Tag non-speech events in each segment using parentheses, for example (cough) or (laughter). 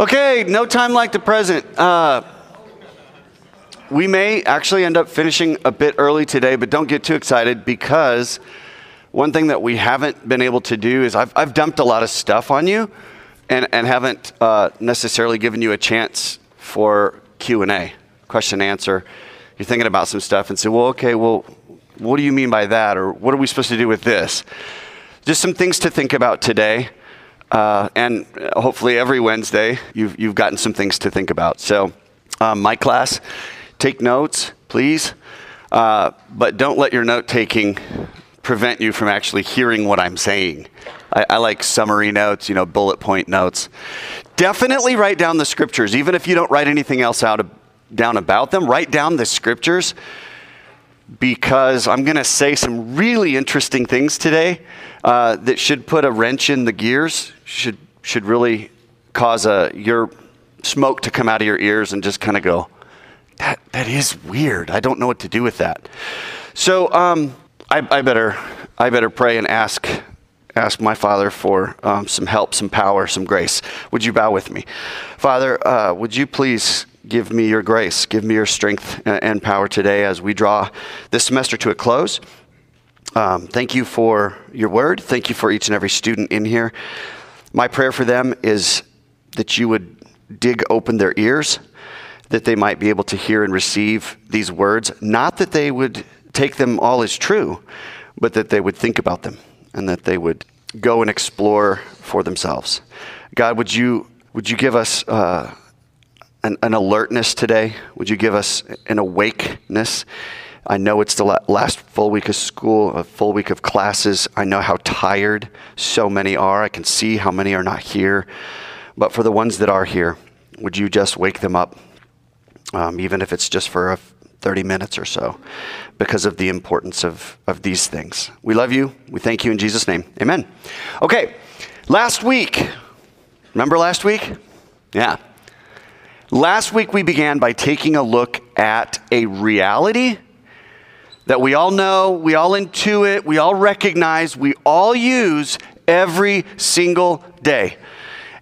Okay, no time like the present. Uh, we may actually end up finishing a bit early today, but don't get too excited because one thing that we haven't been able to do is I've, I've dumped a lot of stuff on you and, and haven't uh, necessarily given you a chance for Q&A, question and answer. You're thinking about some stuff and say, well, okay, well, what do you mean by that? Or what are we supposed to do with this? Just some things to think about today. Uh, and hopefully every Wednesday, you've, you've gotten some things to think about. So, um, my class, take notes, please. Uh, but don't let your note taking prevent you from actually hearing what I'm saying. I, I, like summary notes, you know, bullet point notes. Definitely write down the scriptures, even if you don't write anything else out down about them. Write down the scriptures because I'm going to say some really interesting things today uh, that should put a wrench in the gears. Should should really cause a your smoke to come out of your ears and just kind of go, that that is weird. I don't know what to do with that. So um, I, I, better I better pray and ask ask my Father for um, some help, some power, some grace. Would you bow with me, Father? Uh, would you please give me your grace, give me your strength and power today as we draw this semester to a close. Um, thank you for your word. Thank you for each and every student in here. My prayer for them is that you would dig open their ears, that they might be able to hear and receive these words, not that they would take them all as true, but that they would think about them and that they would go and explore for themselves. God, would you, would you give us uh, an, an, alertness today? Would you give us an awakeness? I know it's the last full week of school, a full week of classes. I know how tired so many are. I can see how many are not here. But for the ones that are here, would you just wake them up, um, even if it's just for 30 minutes or so, because of the importance of, of these things? We love you. We thank you in Jesus' name. Amen. Okay, last week, remember last week? Yeah. Last week, we began by taking a look at a reality that we all know, we all intuit, we all recognize, we all use every single day.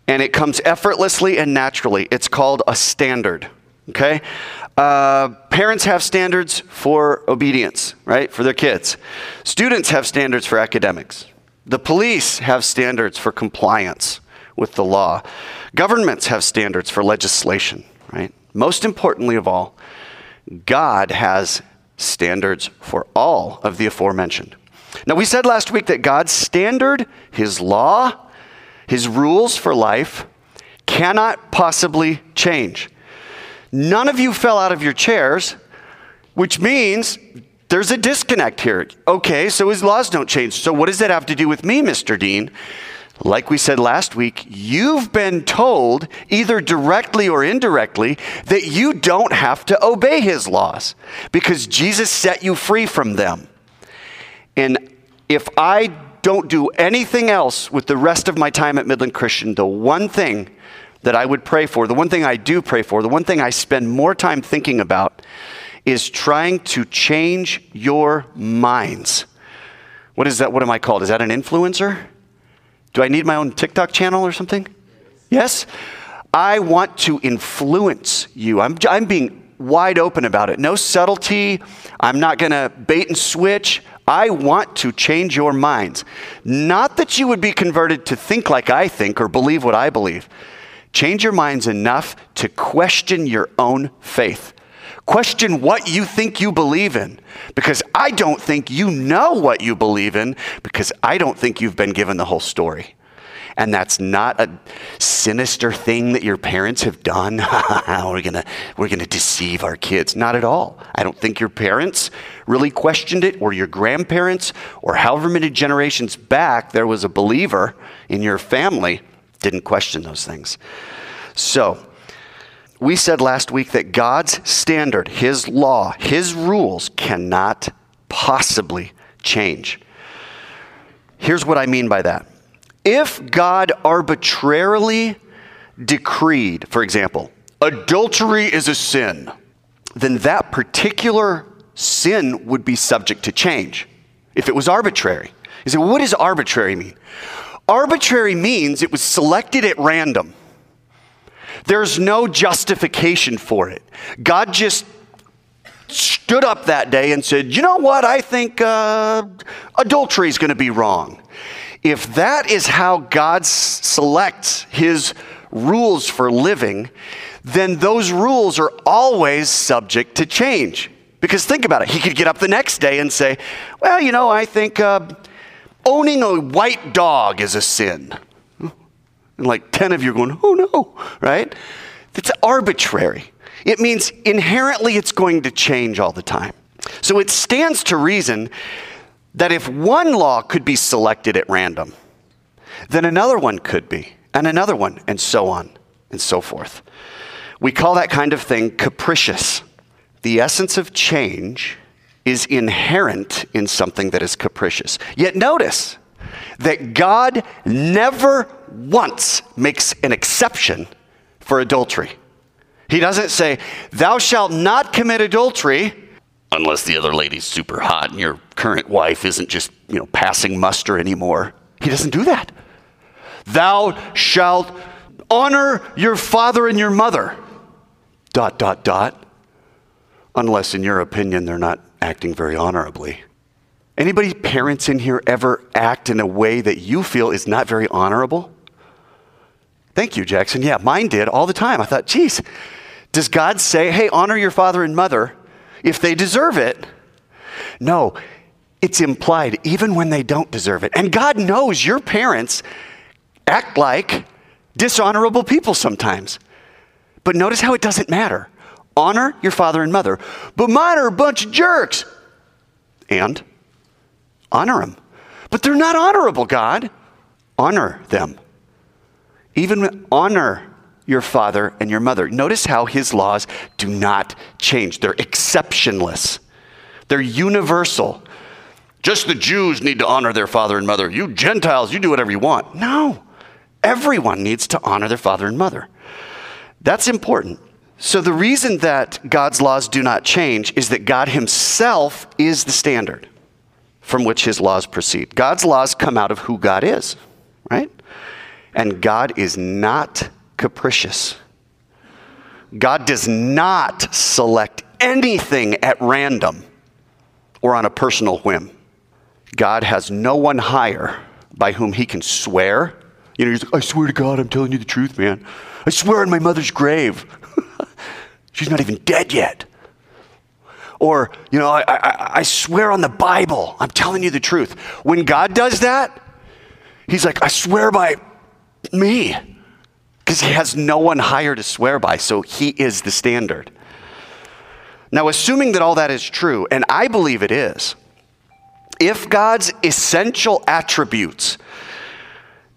And it comes effortlessly and naturally. It's called a standard, okay? Uh, parents have standards for obedience, right, for their kids. Students have standards for academics. The police have standards for compliance with the law. Governments have standards for legislation, right? Most importantly of all, God has standards for all of the aforementioned. Now, we said last week that God's standard, His law, His rules for life cannot possibly change. None of you fell out of your chairs, which means there's a disconnect here. Okay, so His laws don't change. So, what does that have to do with me, Mr. Dean? Like we said last week, you've been told, either directly or indirectly, that you don't have to obey his laws because Jesus set you free from them. And if I don't do anything else with the rest of my time at Midland Christian, the one thing that I would pray for, the one thing I do pray for, the one thing I spend more time thinking about is trying to change your minds. What is that? What am I called? Is that an influencer? Do I need my own TikTok channel or something? Yes? I want to influence you. I'm, I'm being wide open about it. No subtlety. I'm not going to bait and switch. I want to change your minds. Not that you would be converted to think like I think or believe what I believe. Change your minds enough to question your own faith. Question what you think you believe in because I don't think you know what you believe in because I don't think you've been given the whole story. And that's not a sinister thing that your parents have done. (laughs) we're going to we're going to deceive our kids. Not at all. I don't think your parents really questioned it or your grandparents or however many generations back there was a believer in your family didn't question those things. So, we said last week that God's standard, His law, His rules cannot possibly change. Here's what I mean by that. If God arbitrarily decreed, for example, adultery is a sin, then that particular sin would be subject to change if it was arbitrary. You say, what does arbitrary mean? Arbitrary means it was selected at random. There's no justification for it. God just stood up that day and said, You know what? I think uh, adultery is going to be wrong. If that is how God selects his rules for living, then those rules are always subject to change. Because think about it, he could get up the next day and say, Well, you know, I think uh, owning a white dog is a sin. And like 10 of you are going, Oh no, right? It's arbitrary. It means inherently it's going to change all the time. So it stands to reason that if one law could be selected at random, then another one could be, and another one, and so on and so forth. We call that kind of thing capricious. The essence of change is inherent in something that is capricious. Yet notice that God never once makes an exception for adultery. He doesn't say, Thou shalt not commit adultery unless the other lady's super hot and your current wife isn't just, you know, passing muster anymore. He doesn't do that. Thou shalt honor your father and your mother. Dot, dot, dot. Unless, in your opinion, they're not acting very honorably. Anybody parents in here ever act in a way that you feel is not very honorable? Thank you, Jackson. Yeah, mine did all the time. I thought, geez, does God say, hey, honor your father and mother if they deserve it? No, it's implied even when they don't deserve it. And God knows your parents act like dishonorable people sometimes. But notice how it doesn't matter. Honor your father and mother. But mine are a bunch of jerks. And honor them. But they're not honorable, God. Honor them. Even honor your father and your mother. Notice how his laws do not change, they're exceptionless, they're universal. Just the Jews need to honor their father and mother. You Gentiles, you do whatever you want. No, everyone needs to honor their father and mother. That's important. So, the reason that God's laws do not change is that God Himself is the standard from which His laws proceed. God's laws come out of who God is, right? And God is not capricious. God does not select anything at random or on a personal whim. God has no one higher by whom he can swear. You know, he's like, I swear to God, I'm telling you the truth, man. I swear on my mother's grave. (laughs) She's not even dead yet. Or, you know, I, I, I, swear on the Bible, I'm telling you the truth. When God does that, he's like, I swear by me because he has no one higher to swear by, so he is the standard. Now, assuming that all that is true, and I believe it is, if God's essential attributes,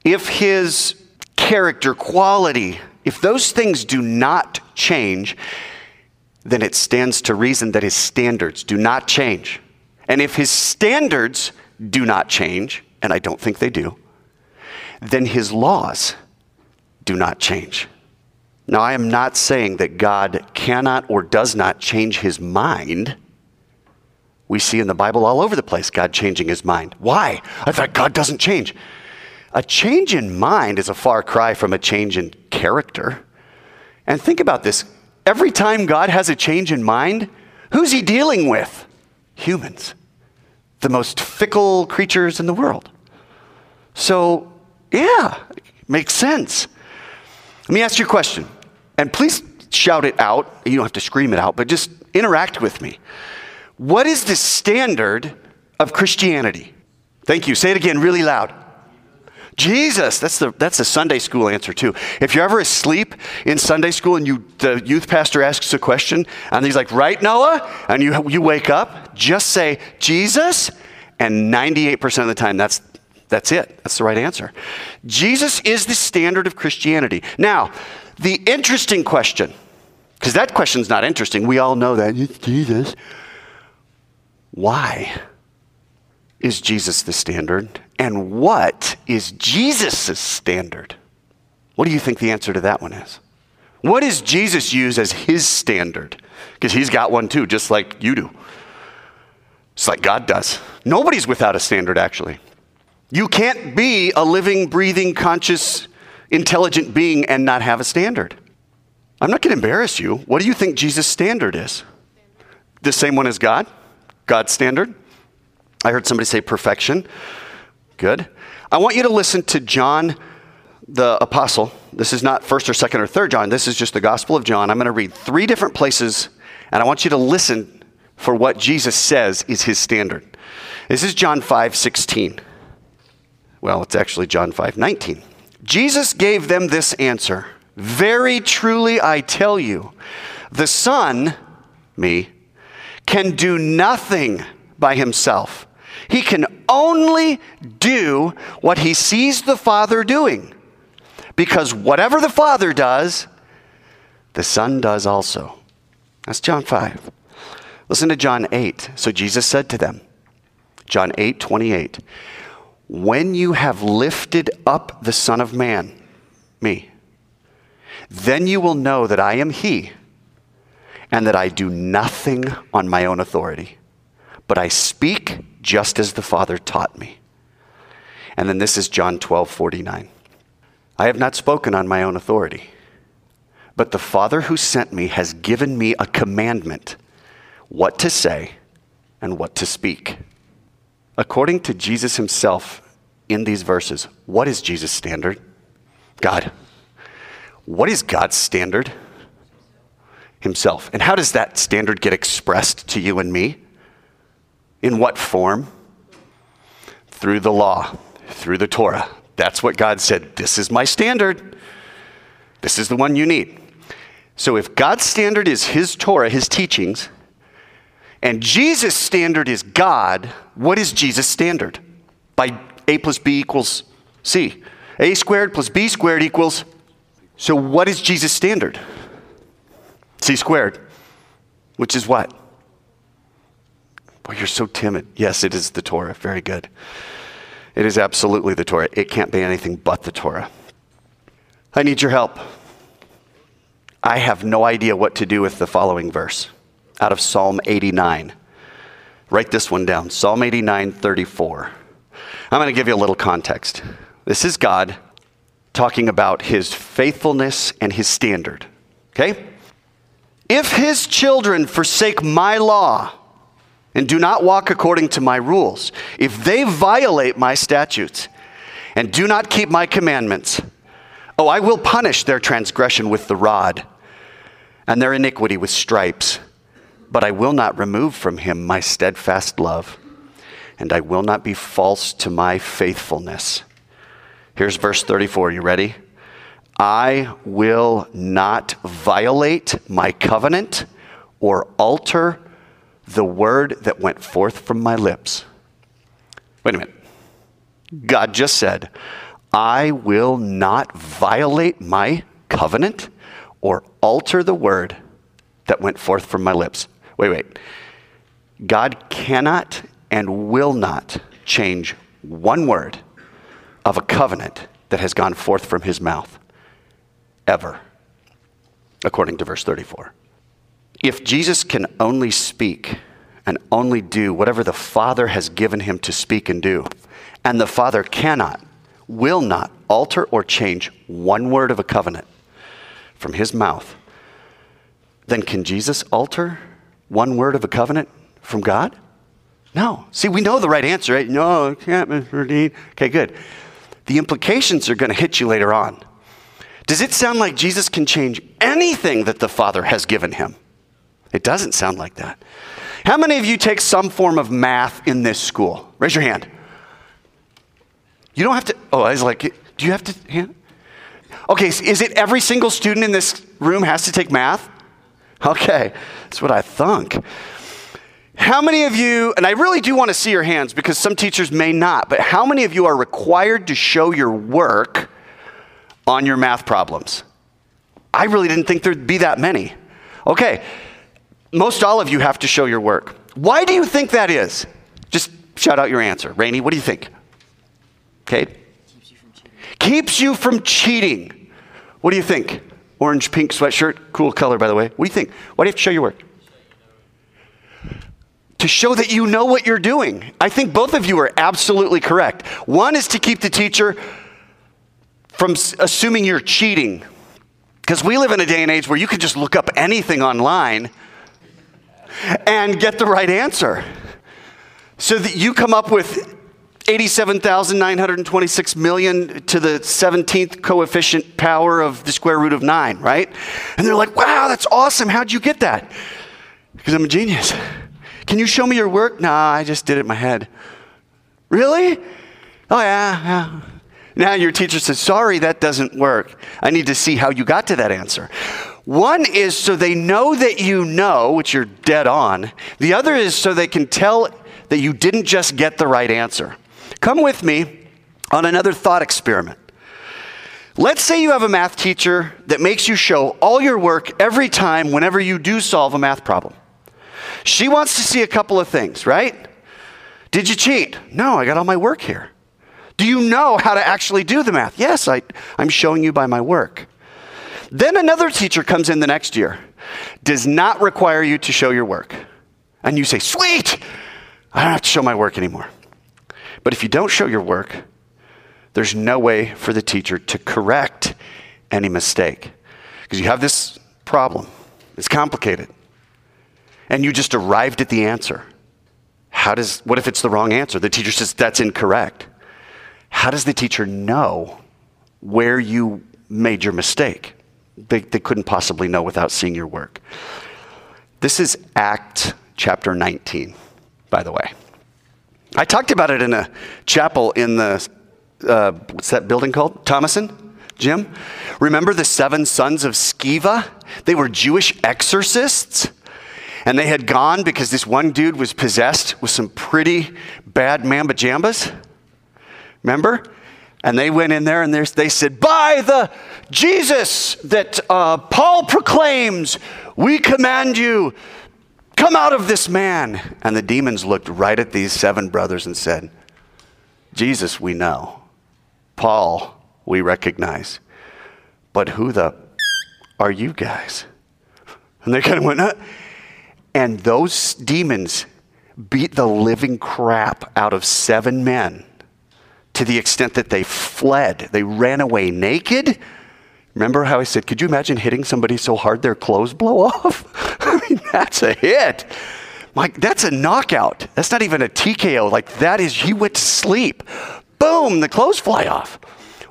if his character, quality, if those things do not change, then it stands to reason that his standards do not change. And if his standards do not change, and I don't think they do, then his laws do not change. Now, I am not saying that God cannot or does not change his mind. We see in the Bible all over the place God changing his mind. Why? I thought God doesn't change. A change in mind is a far cry from a change in character. And think about this every time God has a change in mind, who's he dealing with? Humans, the most fickle creatures in the world. So, yeah, makes sense. Let me ask you a question, and please shout it out. You don't have to scream it out, but just interact with me. What is the standard of Christianity? Thank you. Say it again really loud. Jesus. That's the that's a Sunday school answer too. If you're ever asleep in Sunday school and you the youth pastor asks a question and he's like, "Right, Noah?" and you you wake up, just say Jesus, and 98% of the time that's that's it. That's the right answer. Jesus is the standard of Christianity. Now, the interesting question, because that question's not interesting. We all know that. It's Jesus. Why is Jesus the standard? And what is Jesus' standard? What do you think the answer to that one is? What does Jesus use as his standard? Because he's got one too, just like you do. It's like God does. Nobody's without a standard, actually. You can't be a living, breathing, conscious, intelligent being and not have a standard. I'm not going to embarrass you. What do you think Jesus' standard is? The same one as God? God's standard? I heard somebody say perfection. Good. I want you to listen to John the apostle. This is not first or second or third John. This is just the Gospel of John. I'm going to read three different places, and I want you to listen for what Jesus says is his standard. This is John 5 16. Well, it's actually John 5 19. Jesus gave them this answer Very truly I tell you, the Son, me, can do nothing by himself. He can only do what he sees the Father doing. Because whatever the Father does, the Son does also. That's John 5. Listen to John 8. So Jesus said to them, John 8, 28, When you have lifted up the Son of Man, me, then you will know that I am He, and that I do nothing on my own authority, but I speak just as the Father taught me. And then this is John 12, 49. I have not spoken on my own authority, but the Father who sent me has given me a commandment what to say and what to speak. According to Jesus himself in these verses, what is Jesus' standard? God. What is God's standard? Himself. And how does that standard get expressed to you and me? In what form? Through the law, through the Torah. That's what God said. This is my standard. This is the one you need. So if God's standard is His Torah, His teachings, and Jesus' standard is God, what is Jesus' standard? By A plus B equals C. A squared plus B squared equals. So what is Jesus' standard? C squared, which is what? Boy, you're so timid. Yes, it is the Torah. Very good. It is absolutely the Torah. It can't be anything but the Torah. I need your help. I have no idea what to do with the following verse out of Psalm 89. Write this one down Psalm 89, 34. I'm going to give you a little context. This is God talking about his faithfulness and his standard. Okay? If his children forsake my law, and do not walk according to my rules, if they violate my statutes and do not keep my commandments, oh, I will punish their transgression with the rod and their iniquity with stripes. But I will not remove from him my steadfast love, and I will not be false to my faithfulness. Here's verse 34. You ready? I will not violate my covenant or alter the word that went forth from my lips. Wait a minute. God just said, I will not violate my covenant or alter the word that went forth from my lips. Wait, wait. God cannot and will not change one word of a covenant that has gone forth from his mouth, ever, according to verse 34 if Jesus can only speak and only do whatever the Father has given him to speak and do, and the Father cannot, will not alter or change one word of a covenant from his mouth, then can Jesus alter one word of a covenant from God? No. See, we know the right answer, right? No, can't. Dean. Okay, good. The implications are going to hit you later on. Does it sound like Jesus can change anything that the Father has given him? It doesn't sound like that. How many of you take some form of math in this school? Raise your hand. You don't have to. Oh, I was like, do you have to? Hand? Okay, is it every single student in this room has to take math? (laughs) Okay, that's what I thunk. How many of you, and I really do want to see your hands because some teachers may not, but how many of you are required to show your work on your math problems? I really didn't think there'd be that many. Okay, most all of you have to show your work. Why do you think that is? Just shout out your answer. Rainey, what do you think? Okay. Keeps you from cheating. Keeps you from cheating. What do you think? Orange pink sweatshirt, cool color by the way. What do you think? Why do you have to show your work? To show that you know what you're doing. I think both of you are absolutely correct. One is to keep the teacher from assuming you're cheating Because we live in a day and age where you can just look up anything online and get the right answer. So that you come up with 87,926 million to the 17th coefficient power of the square root of 9, right? And they're like, wow, that's awesome. How'd you get that? Because I'm a genius. Can you show me your work? Nah, I just did it in my head. Really? Oh, yeah, yeah. Now your teacher says, sorry, that doesn't work. I need to see how you got to that answer. One is so they know that you know, which you're dead on. The other is so they can tell that you didn't just get the right answer. Come with me on another thought experiment. Let's say you have a math teacher that makes you show all your work every time whenever you do solve a math problem. She wants to see a couple of things, right? Did you cheat? No, I got all my work here. Do you know how to actually do the math? Yes, I, I'm showing you by my work. Then another teacher comes in the next year, does not require you to show your work. And you say, Sweet, I don't have to show my work anymore. But if you don't show your work, there's no way for the teacher to correct any mistake. Because you have this problem, it's complicated. And you just arrived at the answer. How does, what if it's the wrong answer? The teacher says that's incorrect. How does the teacher know where you made your mistake? They, they couldn't possibly know without seeing your work. This is Act chapter 19, by the way. I talked about it in a chapel in the, uh, what's that building called? Thomason? Jim? Remember the seven sons of Sceva? They were Jewish exorcists. And they had gone because this one dude was possessed with some pretty bad mamba jambas. Remember? And they went in there and they said, By the Jesus that uh, Paul proclaims, we command you, come out of this man. And the demons looked right at these seven brothers and said, Jesus, we know. Paul, we recognize. But who the are you guys? And they kind of went, uh. and those demons beat the living crap out of seven men to the extent that they fled. They ran away naked. Remember how I said, could you imagine hitting somebody so hard their clothes blow (laughs) off? (laughs) That's a hit. Like, that's a knockout. That's not even a TKO. Like, that is, he went to sleep. Boom, the clothes fly off.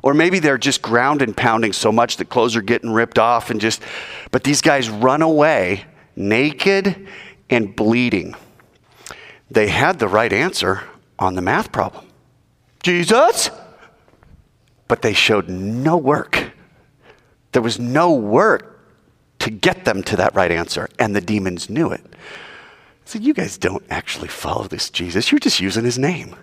Or maybe they're just ground and pounding so much that clothes are getting ripped off and just, but these guys run away naked and bleeding. They had the right answer on the math problem. Jesus? But they showed no work. There was no work to get them to that right answer, and the demons knew it. So you guys don't actually follow this Jesus, you're just using his name.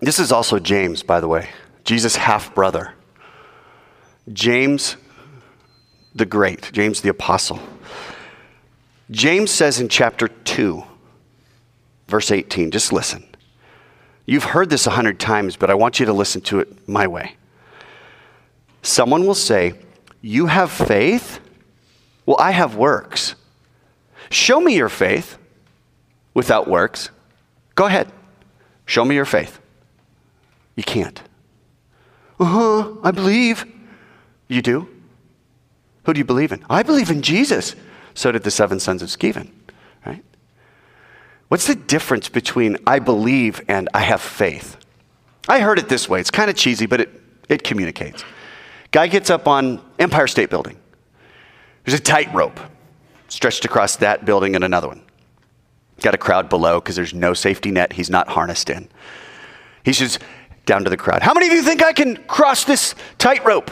This is also James, by the way, Jesus' half brother. James the Great, James the Apostle. James says in chapter 2, verse 18, just listen. You've heard this a hundred times, but I want you to listen to it my way. Someone will say, You have faith? Well, I have works. Show me your faith without works. Go ahead. Show me your faith. You can't. Uh huh, I believe. You do? Who do you believe in? I believe in Jesus. So did the seven sons of Sceva. What's the difference between I believe and I have faith? I heard it this way. It's kind of cheesy, but it, it communicates. Guy gets up on Empire State Building. There's a tightrope stretched across that building and another one. Got a crowd below because there's no safety net. He's not harnessed in. He says down to the crowd, How many of you think I can cross this tightrope?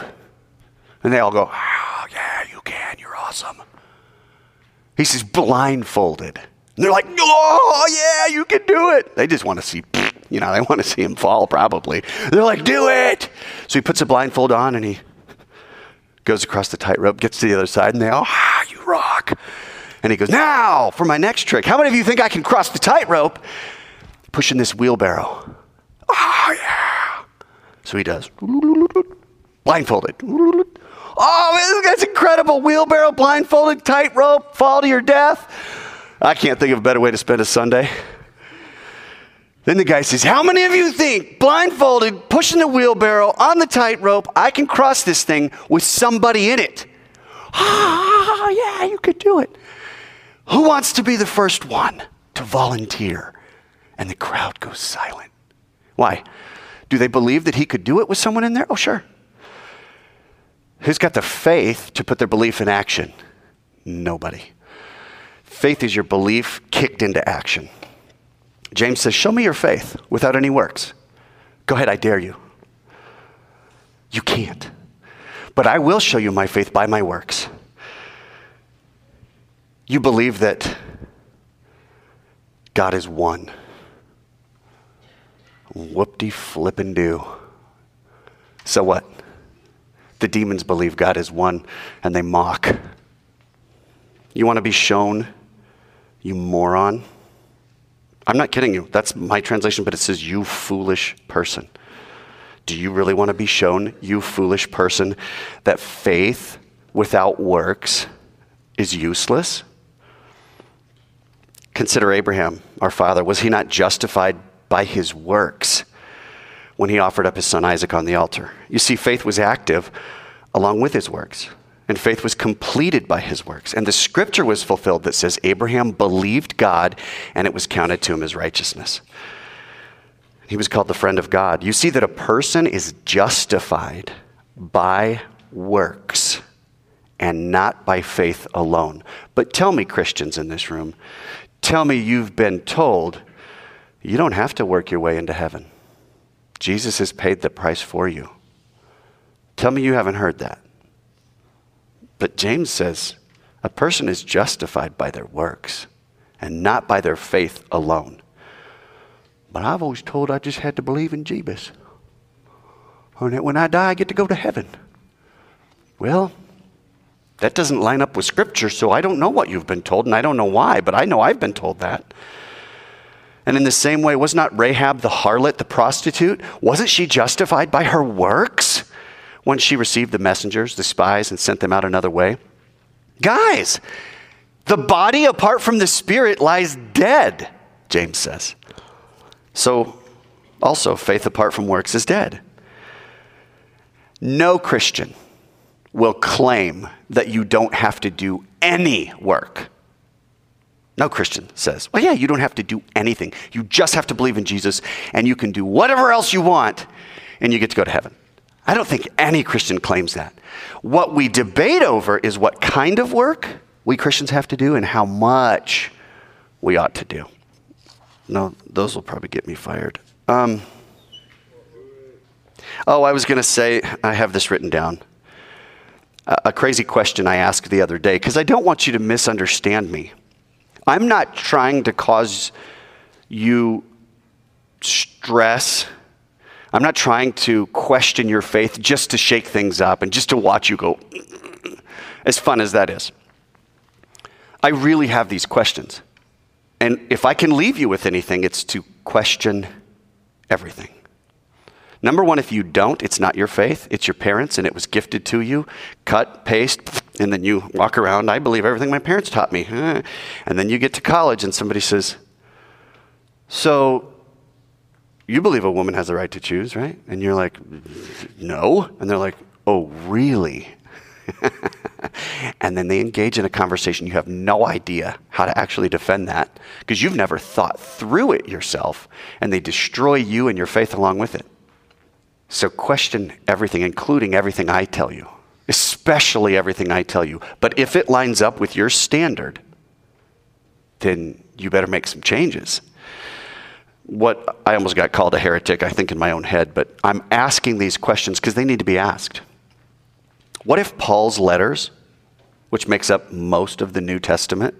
And they all go, Oh, yeah, you can. You're awesome. He says, Blindfolded. And they're like, oh, yeah, you can do it. They just want to see, you know, they want to see him fall probably. They're like, do it. So he puts a blindfold on and he goes across the tightrope, gets to the other side, and they, oh, you rock. And he goes, now for my next trick. How many of you think I can cross the tightrope pushing this wheelbarrow? Oh, yeah. So he does. Blindfolded. Oh, this guy's incredible. Wheelbarrow, blindfolded, tightrope, fall to your death. I can't think of a better way to spend a Sunday Then the guy says, How many of you think, blindfolded, pushing the wheelbarrow on the tightrope, I can cross this thing with somebody in it? (gasps) Ah, yeah, you could do it. Who wants to be the first one to volunteer? And the crowd goes silent. Why? Do they believe that he could do it with someone in there? Oh, sure. Who's got the faith to put their belief in action? Nobody. Faith is your belief kicked into action. James says, Show me your faith without any works. Go ahead, I dare you. You can't. But I will show you my faith by my works. You believe that God is one. Whoop de flippin' do. So what? The demons believe God is one and they mock. You want to be shown, you moron? I'm not kidding you. That's my translation, but it says, you foolish person. Do you really want to be shown, you foolish person, that faith without works is useless? Consider Abraham, our father. Was he not justified by his works when he offered up his son Isaac on the altar. You see, faith was active along with his works, and faith was completed by his works. And the scripture was fulfilled that says Abraham believed God, and it was counted to him as righteousness. He was called the friend of God. You see that a person is justified by works and not by faith alone. But tell me, Christians in this room, tell me you've been told you don't have to work your way into heaven. Jesus has paid the price for you. Tell me you haven't heard that. But James says a person is justified by their works and not by their faith alone. But I've always told I just had to believe in Jesus. And that when I die, I get to go to heaven. Well, that doesn't line up with Scripture, so I don't know what you've been told, and I don't know why, but I know I've been told that. And in the same way, was not Rahab the harlot, the prostitute? Wasn't she justified by her works when she received the messengers, the spies, and sent them out another way? Guys, the body apart from the spirit lies dead, James says. So, also, faith apart from works is dead. No Christian will claim that you don't have to do any work no Christian says, well, yeah, you don't have to do anything. You just have to believe in Jesus, and you can do whatever else you want, and you get to go to heaven. I don't think any Christian claims that. What we debate over is what kind of work we Christians have to do and how much we ought to do. No, those will probably get me fired. Um, oh, I was going to say, I have this written down. A, a crazy question I asked the other day, because I don't want you to misunderstand me. I'm not trying to cause you stress. I'm not trying to question your faith just to shake things up and just to watch you go, as fun as that is. I really have these questions. And if I can leave you with anything, it's to question everything. Number one, if you don't, it's not your faith, it's your parents, and it was gifted to you. Cut, paste, and then you walk around. I believe everything my parents taught me. And then you get to college, and somebody says, So, you believe a woman has the right to choose, right? And you're like, No. And they're like, Oh, really? (laughs) and then they engage in a conversation. You have no idea how to actually defend that because you've never thought through it yourself, and they destroy you and your faith along with it. So question everything, including everything I tell you, especially everything I tell you. But if it lines up with your standard, then you better make some changes. What I almost got called a heretic, I think, in my own head, but I'm asking these questions because they need to be asked. What if Paul's letters, which makes up most of the New Testament,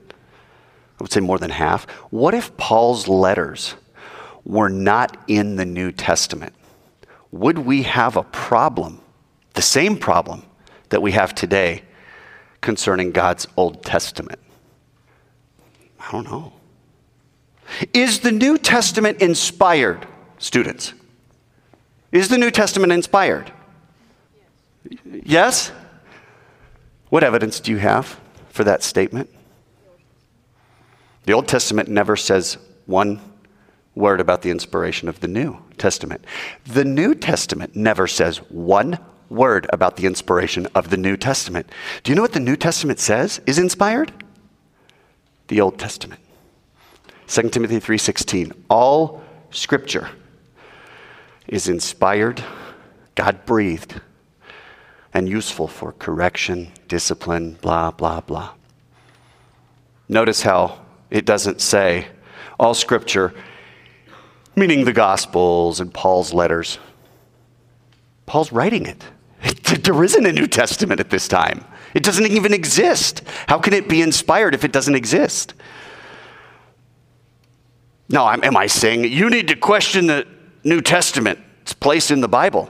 I would say more than half, what if Paul's letters were not in the New Testament? would we have a problem, the same problem that we have today concerning God's Old Testament? I don't know. Is the New Testament inspired, students? Is the New Testament inspired? Yes? What evidence do you have for that statement? The Old Testament never says one word about the inspiration of the New Testament. The New Testament never says one word about the inspiration of the New Testament. Do you know what the New Testament says is inspired? The Old Testament. 2 Timothy 3:16. All scripture is inspired, God-breathed, and useful for correction, discipline, blah blah blah. Notice how it doesn't say all scripture meaning the gospels and Paul's letters. Paul's writing it. (laughs) There isn't a New Testament at this time. It doesn't even exist. How can it be inspired if it doesn't exist? No, am I saying you need to question the New Testament's place in the Bible?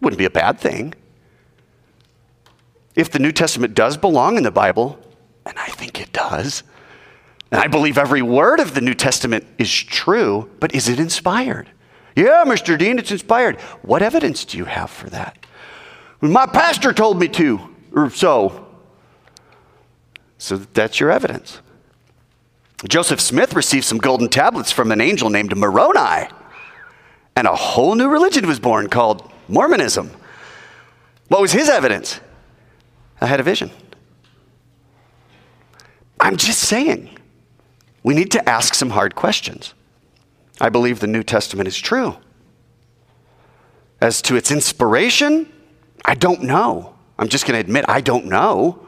Wouldn't be a bad thing. If the New Testament does belong in the Bible, and I think it does, and I believe every word of the New Testament is true, but is it inspired? Yeah, Mr. Dean, it's inspired. What evidence do you have for that? My pastor told me to, or so. So that's your evidence. Joseph Smith received some golden tablets from an angel named Moroni, and a whole new religion was born called Mormonism. What was his evidence? I had a vision. I'm just saying, we need to ask some hard questions. I believe the New Testament is true. As to its inspiration, I don't know. I'm just going to admit, I don't know.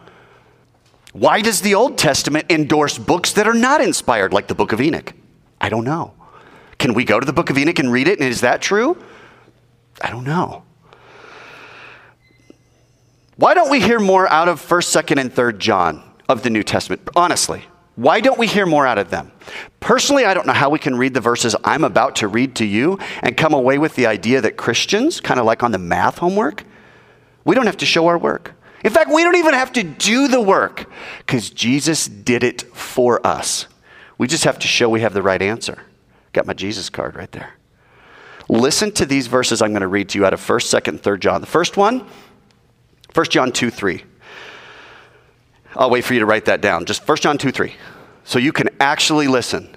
Why does the Old Testament endorse books that are not inspired, like the book of Enoch? I don't know. Can we go to the book of Enoch and read it, and is that true? I don't know. Why don't we hear more out of 1st, 2nd, and 3rd John of the New Testament? Honestly, why don't we hear more out of them? Personally, I don't know how we can read the verses I'm about to read to you and come away with the idea that Christians, kind of like on the math homework, we don't have to show our work. In fact, we don't even have to do the work because Jesus did it for us. We just have to show we have the right answer. Got my Jesus card right there. Listen to these verses I'm going to read to you out of 1st, 2nd, 3rd John. The first one, 1 John 2 3. I'll wait for you to write that down. Just 1 John 2 3. So you can actually listen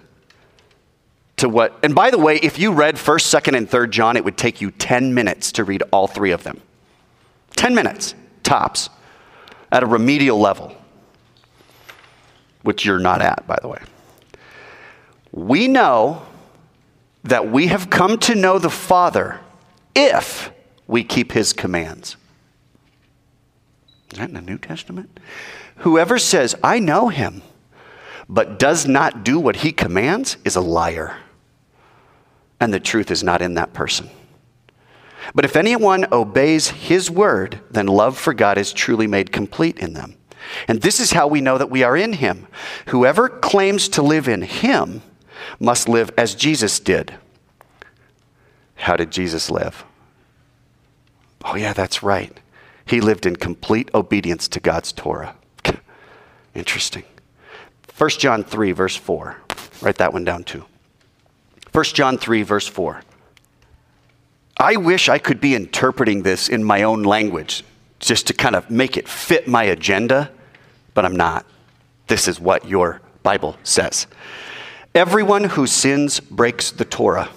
to what. And by the way, if you read 1st, 2nd, and 3rd John, it would take you 10 minutes to read all three of them. 10 minutes, tops, at a remedial level, which you're not at, by the way. We know that we have come to know the Father if we keep his commands. Is that in the New Testament? Whoever says, I know him, but does not do what he commands is a liar. And the truth is not in that person. But if anyone obeys his word, then love for God is truly made complete in them. And this is how we know that we are in him. Whoever claims to live in him must live as Jesus did. How did Jesus live? Oh, yeah, that's right. He lived in complete obedience to God's Torah. (laughs) Interesting. 1 John 3, verse 4. Write that one down too. 1 John 3, verse 4. I wish I could be interpreting this in my own language just to kind of make it fit my agenda, but I'm not. This is what your Bible says. Everyone who sins breaks the Torah.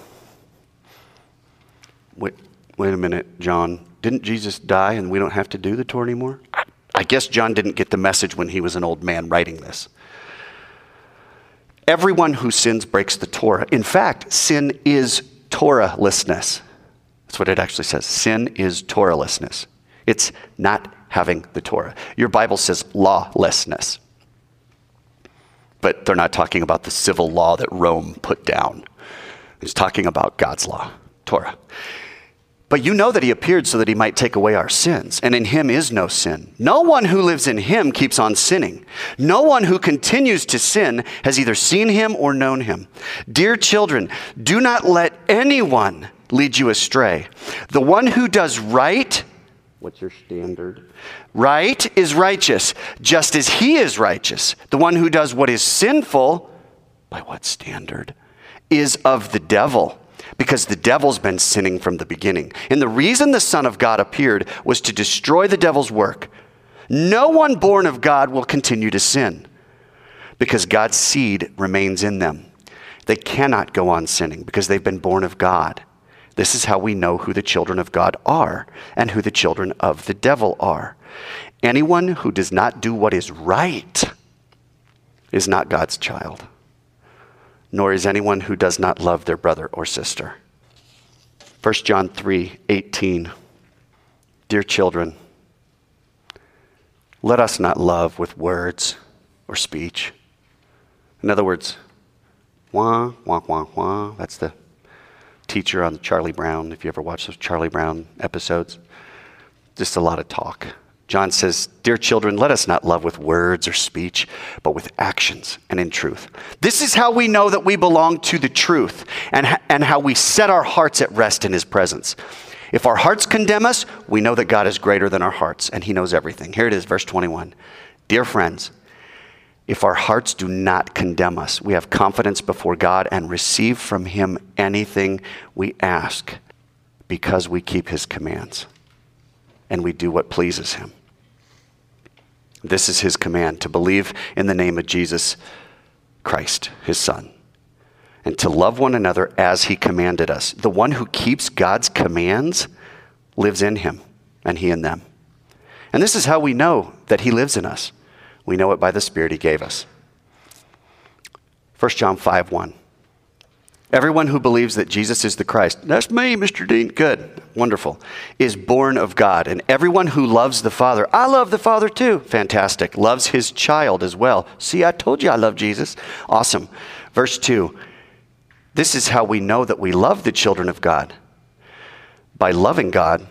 Wait, wait a minute, John. Didn't Jesus die and we don't have to do the Torah anymore? I guess John didn't get the message when he was an old man writing this. Everyone who sins breaks the Torah. In fact, sin is Torahlessness. That's what it actually says. Sin is Torahlessness. It's not having the Torah. Your Bible says lawlessness. But they're not talking about the civil law that Rome put down. It's talking about God's law, Torah. But you know that he appeared so that he might take away our sins, and in him is no sin. No one who lives in him keeps on sinning. No one who continues to sin has either seen him or known him. Dear children, do not let anyone lead you astray. The one who does right, what's your standard? Right is righteous, just as he is righteous. The one who does what is sinful, by what standard? Is of the devil because the devil's been sinning from the beginning. And the reason the Son of God appeared was to destroy the devil's work. No one born of God will continue to sin because God's seed remains in them. They cannot go on sinning because they've been born of God. This is how we know who the children of God are and who the children of the devil are. Anyone who does not do what is right is not God's child, nor is anyone who does not love their brother or sister. 1 John 3 18. Dear children, let us not love with words or speech. In other words, wah, wah, wah, wah. That's the teacher on Charlie Brown, if you ever watch those Charlie Brown episodes. Just a lot of talk. John says, Dear children, let us not love with words or speech, but with actions and in truth. This is how we know that we belong to the truth and, and how we set our hearts at rest in his presence. If our hearts condemn us, we know that God is greater than our hearts and he knows everything. Here it is, verse 21. Dear friends, if our hearts do not condemn us, we have confidence before God and receive from him anything we ask because we keep his commands and we do what pleases him. This is his command to believe in the name of Jesus Christ, his son, and to love one another as he commanded us. The one who keeps God's commands lives in him, and he in them. And this is how we know that he lives in us. We know it by the Spirit he gave us. 1 John 5 1. Everyone who believes that Jesus is the Christ, that's me, Mr. Dean, good, wonderful, is born of God. And everyone who loves the Father, I love the Father too, fantastic, loves his child as well. See, I told you I love Jesus. Awesome. Verse 2 This is how we know that we love the children of God by loving God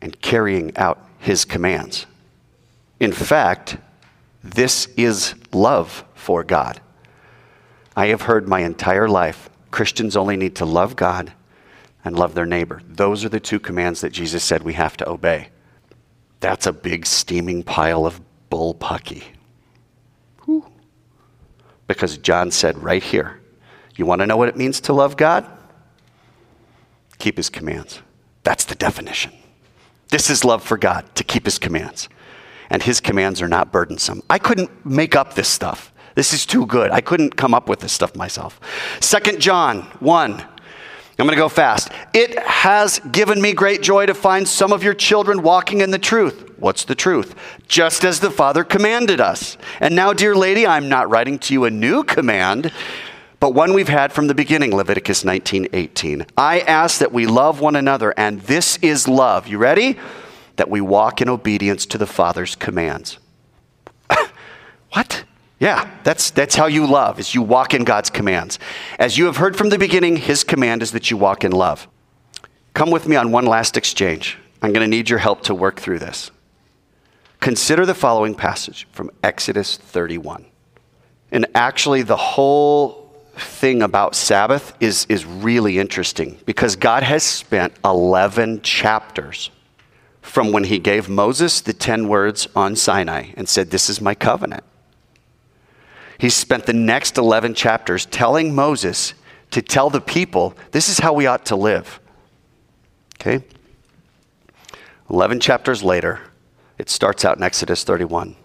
and carrying out his commands. In fact, this is love for God. I have heard my entire life Christians only need to love God and love their neighbor. Those are the two commands that Jesus said we have to obey. That's a big steaming pile of bull pucky. Whew. Because John said right here, you want to know what it means to love God? Keep his commands. That's the definition. This is love for God, to keep his commands. And his commands are not burdensome. I couldn't make up this stuff. This is too good. I couldn't come up with this stuff myself. Second John 1. I'm going to go fast. It has given me great joy to find some of your children walking in the truth. What's the truth? Just as the Father commanded us. And now, dear lady, I'm not writing to you a new command, but one we've had from the beginning, Leviticus 19:18. I ask that we love one another, and this is love. You ready? That we walk in obedience to the Father's commands. (laughs) what? Yeah, that's, that's how you love, is you walk in God's commands. As you have heard from the beginning, his command is that you walk in love. Come with me on one last exchange. I'm going to need your help to work through this. Consider the following passage from Exodus 31. And actually, the whole thing about Sabbath is, is really interesting because God has spent 11 chapters from when he gave Moses the 10 words on Sinai and said, This is my covenant he spent the next 11 chapters telling Moses to tell the people this is how we ought to live. Okay? 11 chapters later, it starts out in Exodus 31.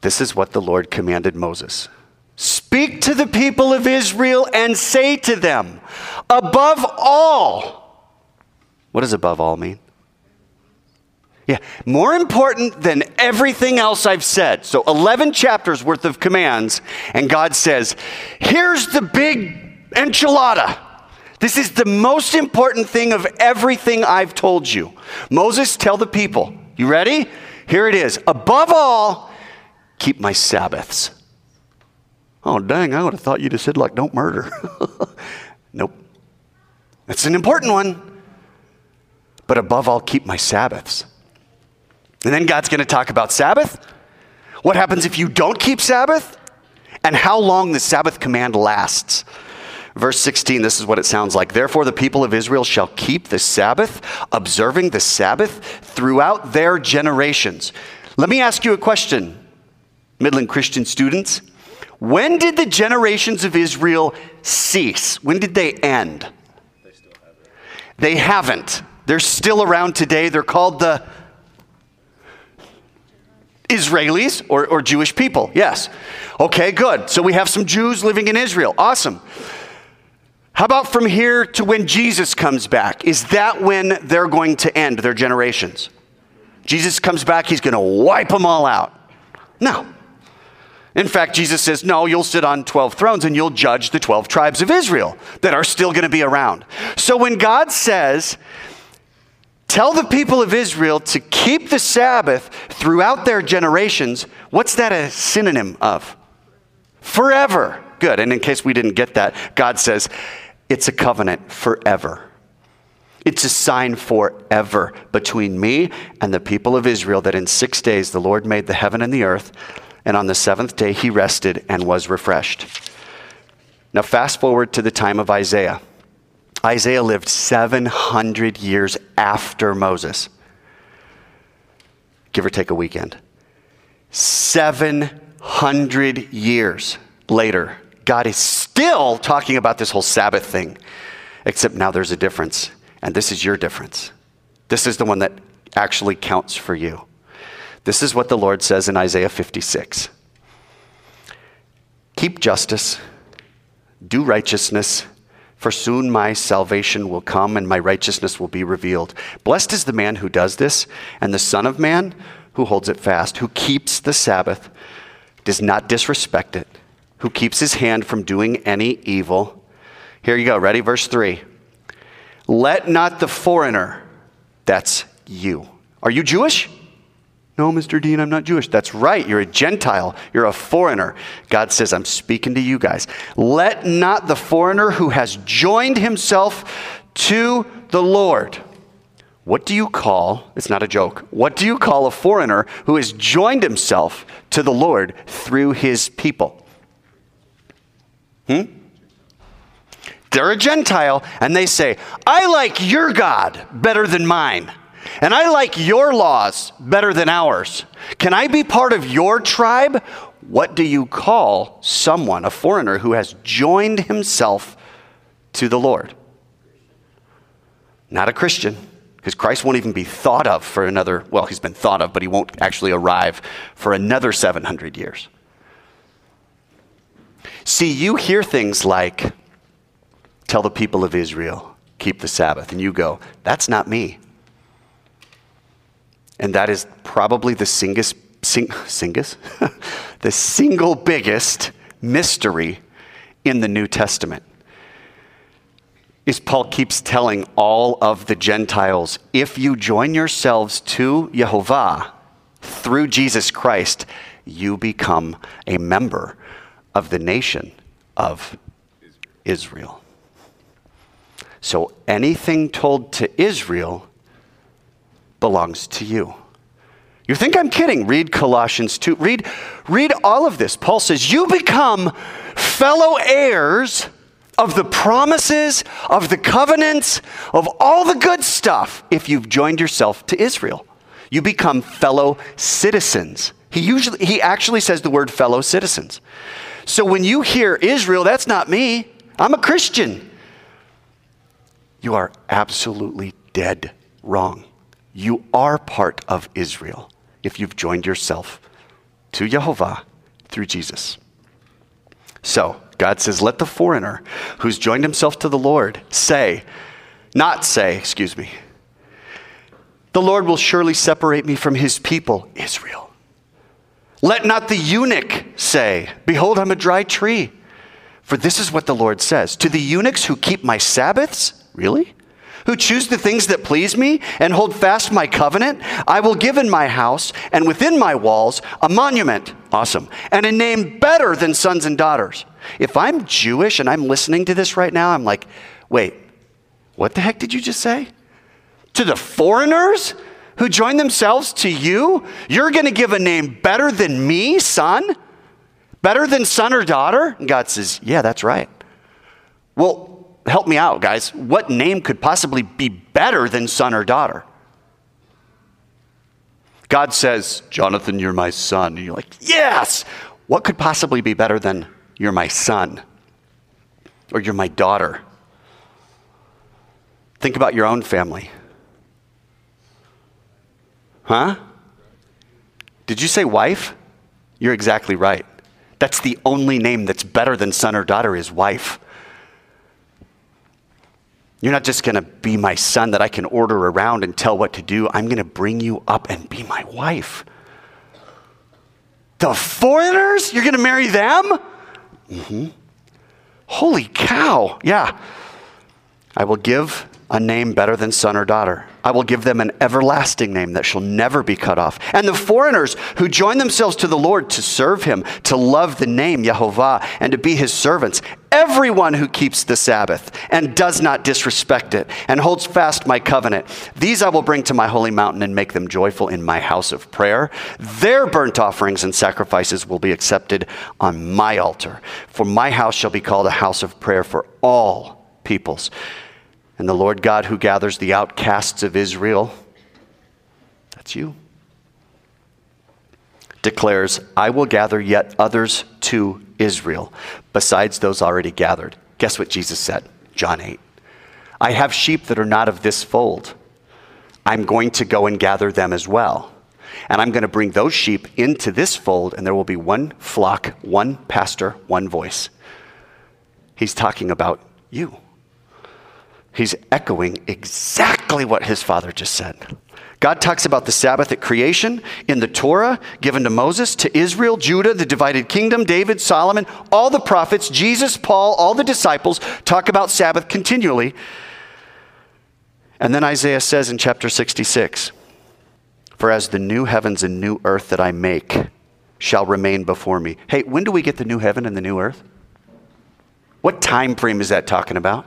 This is what the Lord commanded Moses Speak to the people of Israel and say to them, above all, what does above all mean? Yeah, more important than everything else I've said. So 11 chapters worth of commands, and God says, Here's the big enchilada. This is the most important thing of everything I've told you. Moses, tell the people, You ready? Here it is. Above all, keep my Sabbaths. Oh, dang, I would have thought you'd have said, like, don't murder. (laughs) nope. That's an important one. But above all, keep my Sabbaths. And then God's going to talk about Sabbath. What happens if you don't keep Sabbath? And how long the Sabbath command lasts. Verse 16, this is what it sounds like. Therefore, the people of Israel shall keep the Sabbath, observing the Sabbath throughout their generations. Let me ask you a question, Midland Christian students. When did the generations of Israel cease? When did they end? They, haven't. they haven't. They're still around today. They're called the Israelis or, or Jewish people, yes. Okay, good. So we have some Jews living in Israel. Awesome. How about from here to when Jesus comes back? Is that when they're going to end their generations? Jesus comes back, he's going to wipe them all out. No. In fact, Jesus says, No, you'll sit on 12 thrones and you'll judge the 12 tribes of Israel that are still going to be around. So when God says, Tell the people of Israel to keep the Sabbath throughout their generations, what's that a synonym of? Forever. Good. And in case we didn't get that, God says, It's a covenant forever. It's a sign forever between me and the people of Israel that in six days the Lord made the heaven and the earth, and on the seventh day he rested and was refreshed. Now, fast forward to the time of Isaiah. Isaiah lived 700 years after Moses, give or take a weekend. 700 years later, God is still talking about this whole Sabbath thing, except now there's a difference. And this is your difference. This is the one that actually counts for you. This is what the Lord says in Isaiah 56 Keep justice, do righteousness, for soon my salvation will come and my righteousness will be revealed. Blessed is the man who does this, and the Son of Man who holds it fast, who keeps the Sabbath, does not disrespect it, who keeps his hand from doing any evil. Here you go. Ready? Verse 3. Let not the foreigner, that's you. Are you Jewish? No, Mr. Dean, I'm not Jewish. That's right. You're a Gentile. You're a foreigner. God says, I'm speaking to you guys. Let not the foreigner who has joined himself to the Lord. What do you call, it's not a joke, what do you call a foreigner who has joined himself to the Lord through his people? Hmm? They're a Gentile, and they say, I like your God better than mine. And I like your laws better than ours. Can I be part of your tribe? What do you call someone, a foreigner, who has joined himself to the Lord? Not a Christian, because Christ won't even be thought of for another, well, he's been thought of, but he won't actually arrive for another 700 years. See, you hear things like, Tell the people of Israel, keep the Sabbath. And you go, That's not me. And that is probably the singest, sing, singus? (laughs) the single biggest mystery in the New Testament. Is Paul keeps telling all of the Gentiles, if you join yourselves to Jehovah through Jesus Christ, you become a member of the nation of Israel. So anything told to Israel belongs to you. You think I'm kidding? Read Colossians 2. Read, read all of this. Paul says, You become fellow heirs of the promises, of the covenants, of all the good stuff if you've joined yourself to Israel. You become fellow citizens. He usually he actually says the word fellow citizens. So when you hear Israel, that's not me. I'm a Christian you are absolutely dead wrong. You are part of Israel if you've joined yourself to Jehovah through Jesus. So, God says, let the foreigner who's joined himself to the Lord say, not say, excuse me, the Lord will surely separate me from his people, Israel. Let not the eunuch say, Behold, I'm a dry tree. For this is what the Lord says To the eunuchs who keep my Sabbaths Really? Who choose the things that please me and hold fast my covenant, I will give in my house and within my walls a monument, awesome, and a name better than sons and daughters. If I'm Jewish and I'm listening to this right now, I'm like, wait, what the heck did you just say? To the foreigners who join themselves to you, you're going to give a name better than me, son? Better than son or daughter? And God says, yeah, that's right. Well, help me out, guys. What name could possibly be better than son or daughter? God says, Jonathan, you're my son. And you're like, yes! What could possibly be better than you're my son or you're my daughter? Think about your own family. Huh? Did you say wife? You're exactly right. That's the only name that's better than son or daughter is wife. You're not just going to be my son that I can order around and tell what to do. I'm going to bring you up and be my wife. The foreigners? You're going to marry them? Mm-hmm. Holy cow. Yeah. I will give a name better than son or daughter. I will give them an everlasting name that shall never be cut off. And the foreigners who join themselves to the Lord to serve him, to love the name Yehovah, and to be his servants, everyone who keeps the Sabbath and does not disrespect it and holds fast my covenant, these I will bring to my holy mountain and make them joyful in my house of prayer. Their burnt offerings and sacrifices will be accepted on my altar. For my house shall be called a house of prayer for all peoples. And the Lord God who gathers the outcasts of Israel, that's you, declares, I will gather yet others to Israel, besides those already gathered. Guess what Jesus said? John 8. I have sheep that are not of this fold. I'm going to go and gather them as well. And I'm going to bring those sheep into this fold, and there will be one flock, one pastor, one voice. He's talking about you. He's echoing exactly what his father just said. God talks about the Sabbath at creation in the Torah given to Moses, to Israel, Judah, the divided kingdom, David, Solomon, all the prophets, Jesus, Paul, all the disciples talk about Sabbath continually. And then Isaiah says in chapter 66 For as the new heavens and new earth that I make shall remain before me. Hey, when do we get the new heaven and the new earth? What time frame is that talking about?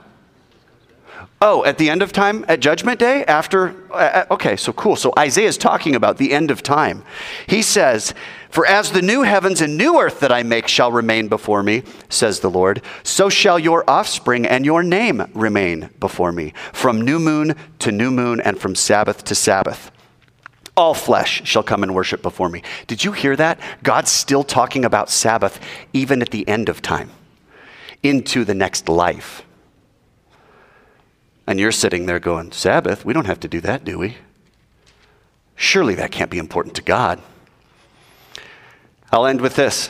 Oh, at the end of time, at Judgment Day, after. Uh, uh, okay, so cool. So Isaiah is talking about the end of time. He says, For as the new heavens and new earth that I make shall remain before me, says the Lord, so shall your offspring and your name remain before me, from new moon to new moon and from Sabbath to Sabbath. All flesh shall come and worship before me. Did you hear that? God's still talking about Sabbath even at the end of time, into the next life. And you're sitting there going, Sabbath? We don't have to do that, do we? Surely that can't be important to God. I'll end with this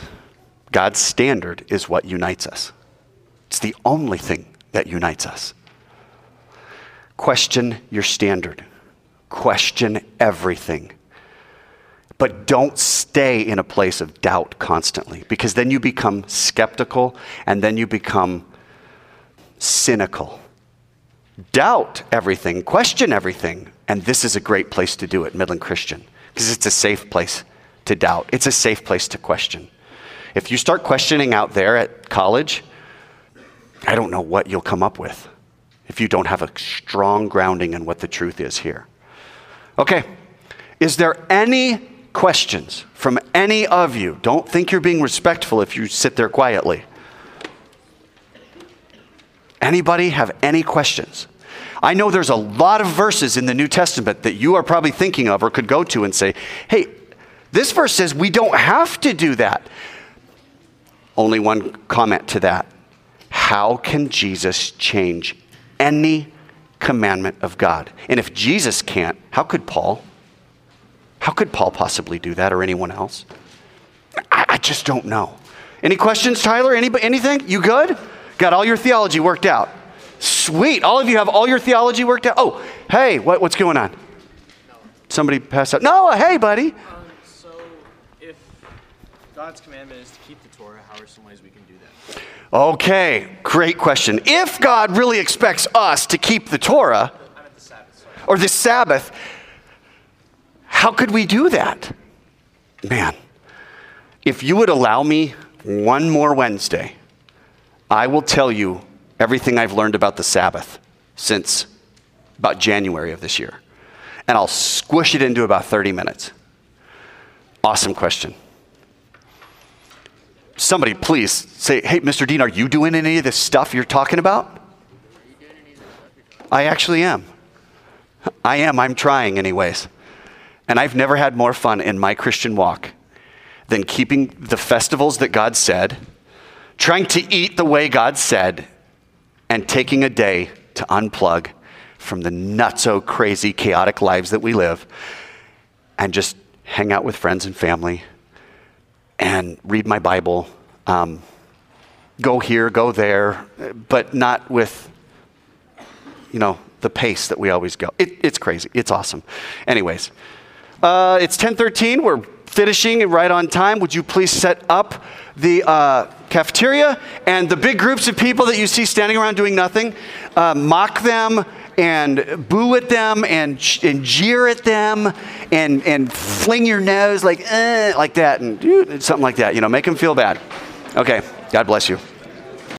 God's standard is what unites us, it's the only thing that unites us. Question your standard, question everything. But don't stay in a place of doubt constantly because then you become skeptical and then you become cynical doubt everything, question everything. And this is a great place to do it, Midland Christian, because it's a safe place to doubt. It's a safe place to question. If you start questioning out there at college, I don't know what you'll come up with if you don't have a strong grounding in what the truth is here. Okay, is there any questions from any of you? Don't think you're being respectful if you sit there quietly. Anybody have any questions? I know there's a lot of verses in the New Testament that you are probably thinking of or could go to and say, hey, this verse says we don't have to do that. Only one comment to that. How can Jesus change any commandment of God? And if Jesus can't, how could Paul? How could Paul possibly do that or anyone else? I, I just don't know. Any questions, Tyler? Any, anything? You good? Got all your theology worked out. Sweet. All of you have all your theology worked out. Oh, hey, what, what's going on? Somebody passed out. Noah, hey, buddy. Um, so, if God's commandment is to keep the Torah, how are some ways we can do that? Okay, great question. If God really expects us to keep the Torah, the Sabbath, or the Sabbath, how could we do that? Man, if you would allow me one more Wednesday, I will tell you everything I've learned about the Sabbath since about January of this year. And I'll squish it into about 30 minutes. Awesome question. Somebody, please say, hey, Mr. Dean, are you doing any of this stuff you're talking about? I actually am. I am. I'm trying, anyways. And I've never had more fun in my Christian walk than keeping the festivals that God said trying to eat the way God said, and taking a day to unplug from the nutso crazy, chaotic lives that we live and just hang out with friends and family, and read my Bible. Um, go here, go there, but not with, you know, the pace that we always go. It, it's crazy. It's awesome. Anyways, uh, it's 10:13. We're finishing right on time. Would you please set up the uh, cafeteria and the big groups of people that you see standing around doing nothing? Uh, mock them and boo at them and, and jeer at them and, and fling your nose like eh, like that and something like that. You know, make them feel bad. Okay. God bless you.